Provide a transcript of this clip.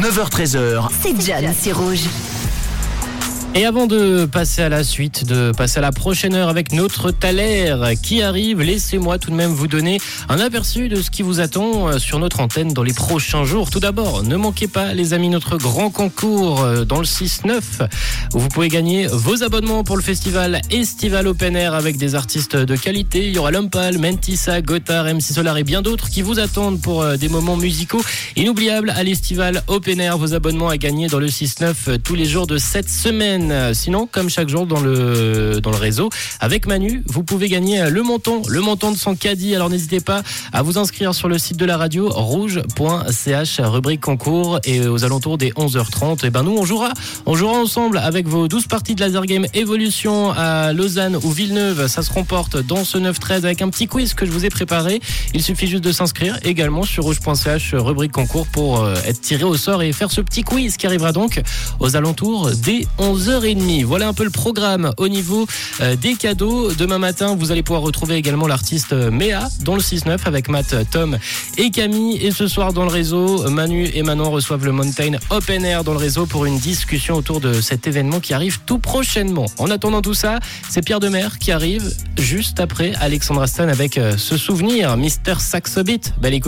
9h13h. C'est John, c'est rouge. Et avant de passer à la suite, de passer à la prochaine heure avec notre Thaler qui arrive, laissez-moi tout de même vous donner un aperçu de ce qui vous attend euh, sur notre antenne dans les prochains jours. Tout d'abord, ne manquez pas les amis notre grand concours euh, dans le 6-9 où vous pouvez gagner vos abonnements pour le festival Estival Open Air avec des artistes de qualité. Il y aura Lumpal, Mentissa, Gotthard, MC Solar et bien d'autres qui vous attendent pour euh, des moments musicaux inoubliables à l'Estival Open Air. Vos abonnements à gagner dans le 6-9 tous les jours de cette semaine. Sinon, comme chaque jour dans le, dans le réseau, avec Manu, vous pouvez gagner le montant, le montant de son caddie. Alors n'hésitez pas à vous inscrire sur le site de la radio rouge.ch, rubrique concours et aux alentours des 11h30. Et ben nous, on jouera, on jouera ensemble avec vos 12 parties de laser game Evolution à Lausanne ou Villeneuve. Ça se remporte dans ce 9-13 avec un petit quiz que je vous ai préparé. Il suffit juste de s'inscrire également sur rouge.ch, rubrique concours pour euh, être tiré au sort et faire ce petit quiz qui arrivera donc aux alentours des 11h. Voilà un peu le programme au niveau euh, des cadeaux. Demain matin, vous allez pouvoir retrouver également l'artiste euh, Méa dans le 6-9 avec Matt, Tom et Camille. Et ce soir dans le réseau, Manu et Manon reçoivent le Mountain Open Air dans le réseau pour une discussion autour de cet événement qui arrive tout prochainement. En attendant tout ça, c'est Pierre Demer qui arrive juste après Alexandra Stan avec euh, ce souvenir, Mister Saxobit. Belle écoute.